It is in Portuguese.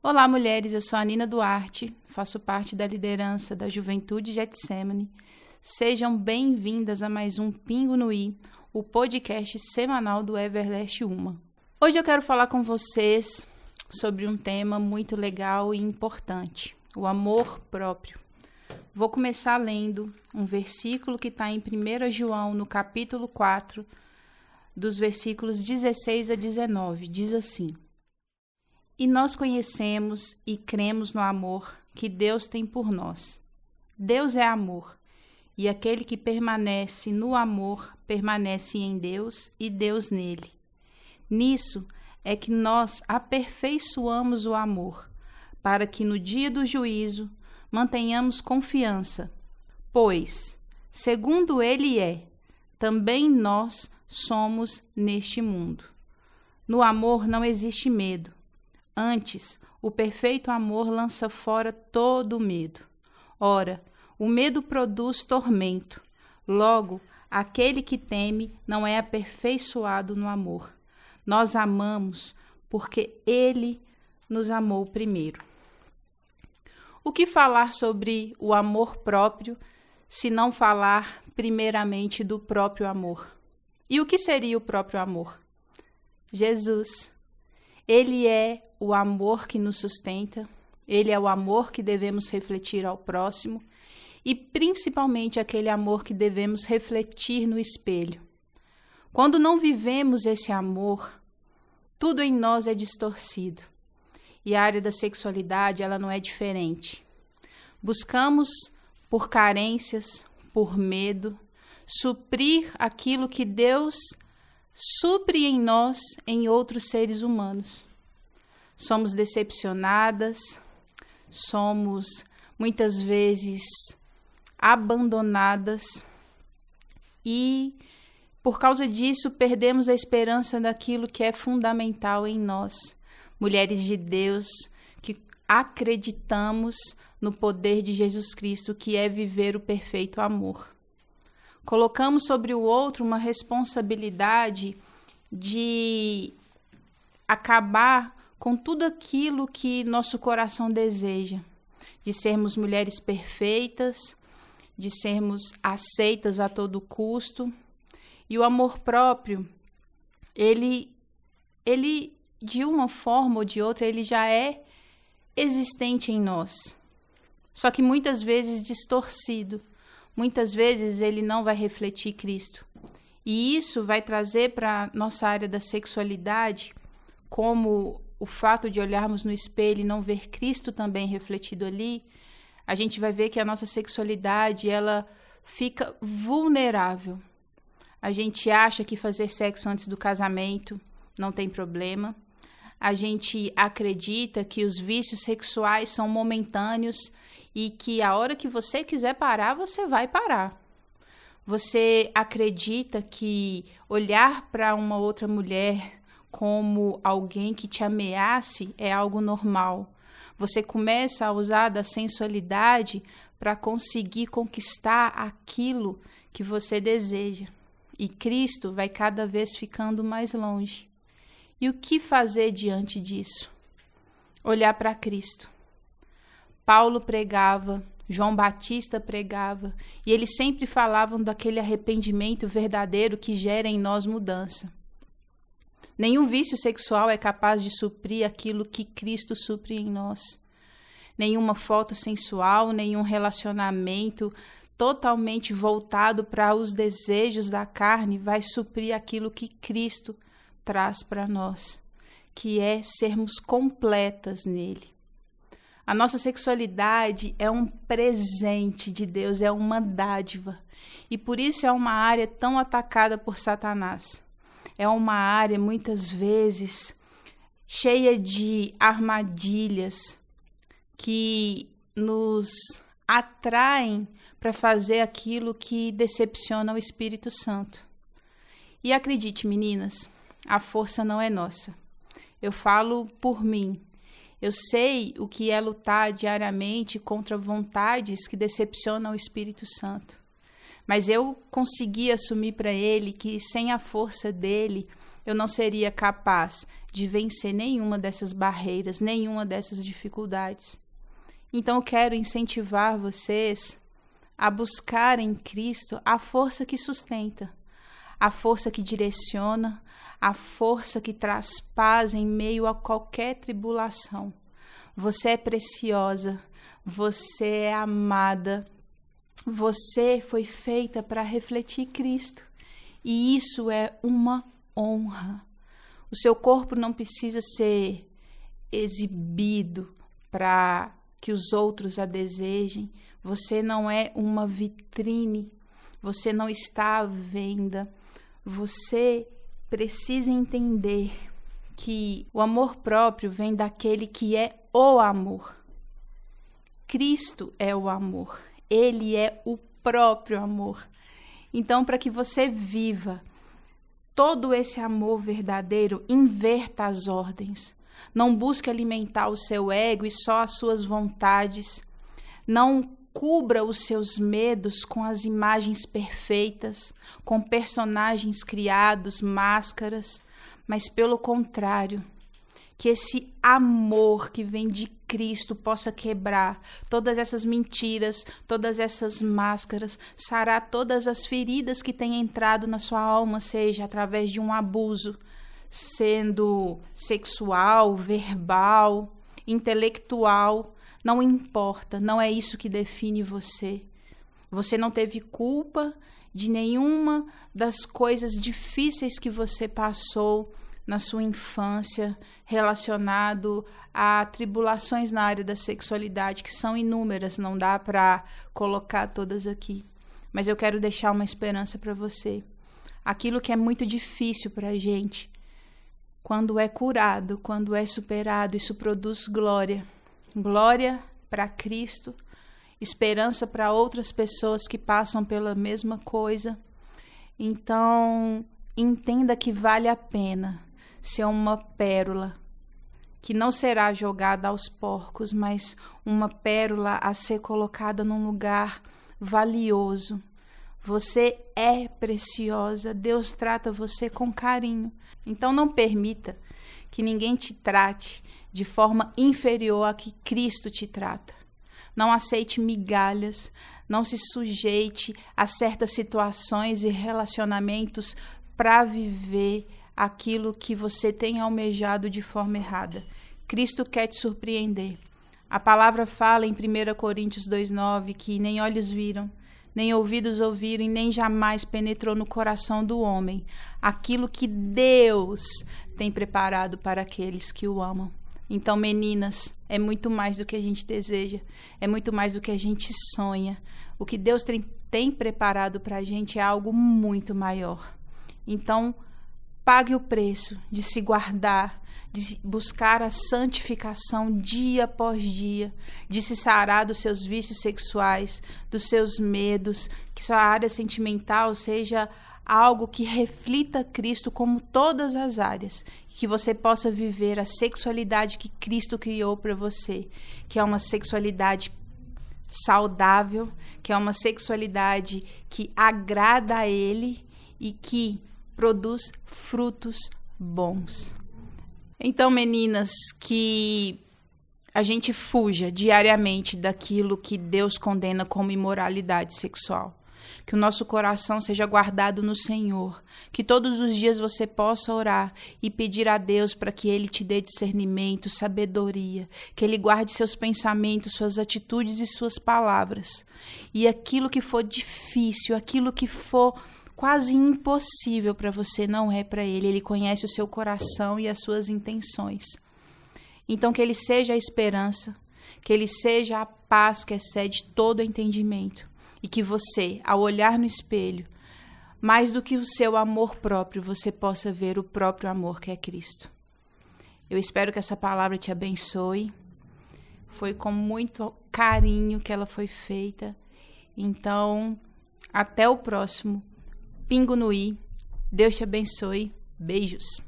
Olá, mulheres. Eu sou a Nina Duarte, faço parte da liderança da Juventude Getsemane. Sejam bem-vindas a mais um Pingo no I, o podcast semanal do Everlast Uma. Hoje eu quero falar com vocês sobre um tema muito legal e importante: o amor próprio. Vou começar lendo um versículo que está em 1 João, no capítulo 4, dos versículos 16 a 19. Diz assim. E nós conhecemos e cremos no amor que Deus tem por nós. Deus é amor, e aquele que permanece no amor permanece em Deus e Deus nele. Nisso é que nós aperfeiçoamos o amor, para que no dia do juízo mantenhamos confiança, pois, segundo ele é, também nós somos neste mundo. No amor não existe medo Antes, o perfeito amor lança fora todo o medo. Ora, o medo produz tormento. Logo, aquele que teme não é aperfeiçoado no amor. Nós amamos porque ele nos amou primeiro. O que falar sobre o amor próprio se não falar primeiramente do próprio amor? E o que seria o próprio amor? Jesus. Ele é o amor que nos sustenta, ele é o amor que devemos refletir ao próximo e principalmente aquele amor que devemos refletir no espelho. Quando não vivemos esse amor, tudo em nós é distorcido. E a área da sexualidade, ela não é diferente. Buscamos por carências, por medo, suprir aquilo que Deus supre em nós em outros seres humanos. Somos decepcionadas, somos muitas vezes abandonadas e por causa disso perdemos a esperança daquilo que é fundamental em nós, mulheres de Deus que acreditamos no poder de Jesus Cristo, que é viver o perfeito amor. Colocamos sobre o outro uma responsabilidade de acabar com tudo aquilo que nosso coração deseja, de sermos mulheres perfeitas, de sermos aceitas a todo custo. E o amor próprio, ele ele de uma forma ou de outra ele já é existente em nós. Só que muitas vezes distorcido muitas vezes ele não vai refletir Cristo. E isso vai trazer para nossa área da sexualidade como o fato de olharmos no espelho e não ver Cristo também refletido ali, a gente vai ver que a nossa sexualidade ela fica vulnerável. A gente acha que fazer sexo antes do casamento não tem problema. A gente acredita que os vícios sexuais são momentâneos e que a hora que você quiser parar, você vai parar. Você acredita que olhar para uma outra mulher como alguém que te ameace é algo normal. Você começa a usar da sensualidade para conseguir conquistar aquilo que você deseja. E Cristo vai cada vez ficando mais longe. E o que fazer diante disso? Olhar para Cristo. Paulo pregava, João Batista pregava, e eles sempre falavam daquele arrependimento verdadeiro que gera em nós mudança. Nenhum vício sexual é capaz de suprir aquilo que Cristo supre em nós. Nenhuma foto sensual, nenhum relacionamento totalmente voltado para os desejos da carne vai suprir aquilo que Cristo traz para nós, que é sermos completas nele. A nossa sexualidade é um presente de Deus, é uma dádiva. E por isso é uma área tão atacada por Satanás. É uma área, muitas vezes, cheia de armadilhas que nos atraem para fazer aquilo que decepciona o Espírito Santo. E acredite, meninas, a força não é nossa. Eu falo por mim. Eu sei o que é lutar diariamente contra vontades que decepcionam o Espírito Santo. Mas eu consegui assumir para ele que sem a força dele eu não seria capaz de vencer nenhuma dessas barreiras, nenhuma dessas dificuldades. Então eu quero incentivar vocês a buscar em Cristo a força que sustenta, a força que direciona, a força que traz paz em meio a qualquer tribulação. Você é preciosa, você é amada, você foi feita para refletir Cristo. E isso é uma honra. O seu corpo não precisa ser exibido para que os outros a desejem. Você não é uma vitrine. Você não está à venda. Você precisa entender que o amor próprio vem daquele que é o amor. Cristo é o amor. Ele é o próprio amor. Então, para que você viva todo esse amor verdadeiro, inverta as ordens. Não busque alimentar o seu ego e só as suas vontades. Não cubra os seus medos com as imagens perfeitas, com personagens criados, máscaras, mas pelo contrário, que esse amor que vem de Cristo possa quebrar todas essas mentiras, todas essas máscaras, sarar todas as feridas que têm entrado na sua alma, seja através de um abuso, sendo sexual, verbal, intelectual, não importa, não é isso que define você. Você não teve culpa de nenhuma das coisas difíceis que você passou na sua infância relacionado a tribulações na área da sexualidade, que são inúmeras, não dá para colocar todas aqui. Mas eu quero deixar uma esperança para você. Aquilo que é muito difícil para a gente, quando é curado, quando é superado, isso produz glória. Glória para Cristo, esperança para outras pessoas que passam pela mesma coisa. Então, entenda que vale a pena ser uma pérola que não será jogada aos porcos, mas uma pérola a ser colocada num lugar valioso. Você é preciosa, Deus trata você com carinho. Então não permita que ninguém te trate de forma inferior a que Cristo te trata. Não aceite migalhas, não se sujeite a certas situações e relacionamentos para viver aquilo que você tem almejado de forma errada. Cristo quer te surpreender. A palavra fala em 1 Coríntios 2,9 que nem olhos viram, nem ouvidos ouviram, nem jamais penetrou no coração do homem aquilo que Deus tem preparado para aqueles que o amam. Então, meninas, é muito mais do que a gente deseja, é muito mais do que a gente sonha. O que Deus tem, tem preparado para a gente é algo muito maior. Então, Pague o preço de se guardar, de buscar a santificação dia após dia, de se sarar dos seus vícios sexuais, dos seus medos, que sua área sentimental seja algo que reflita Cristo como todas as áreas, que você possa viver a sexualidade que Cristo criou para você, que é uma sexualidade saudável, que é uma sexualidade que agrada a ele e que produz frutos bons. Então, meninas, que a gente fuja diariamente daquilo que Deus condena como imoralidade sexual. Que o nosso coração seja guardado no Senhor. Que todos os dias você possa orar e pedir a Deus para que Ele te dê discernimento, sabedoria. Que Ele guarde seus pensamentos, suas atitudes e suas palavras. E aquilo que for difícil, aquilo que for quase impossível para você não é para ele. Ele conhece o seu coração e as suas intenções. Então, que ele seja a esperança, que ele seja a paz que excede todo entendimento. E que você, ao olhar no espelho, mais do que o seu amor próprio, você possa ver o próprio amor que é Cristo. Eu espero que essa palavra te abençoe. Foi com muito carinho que ela foi feita. Então, até o próximo Pingo no i. Deus te abençoe. Beijos.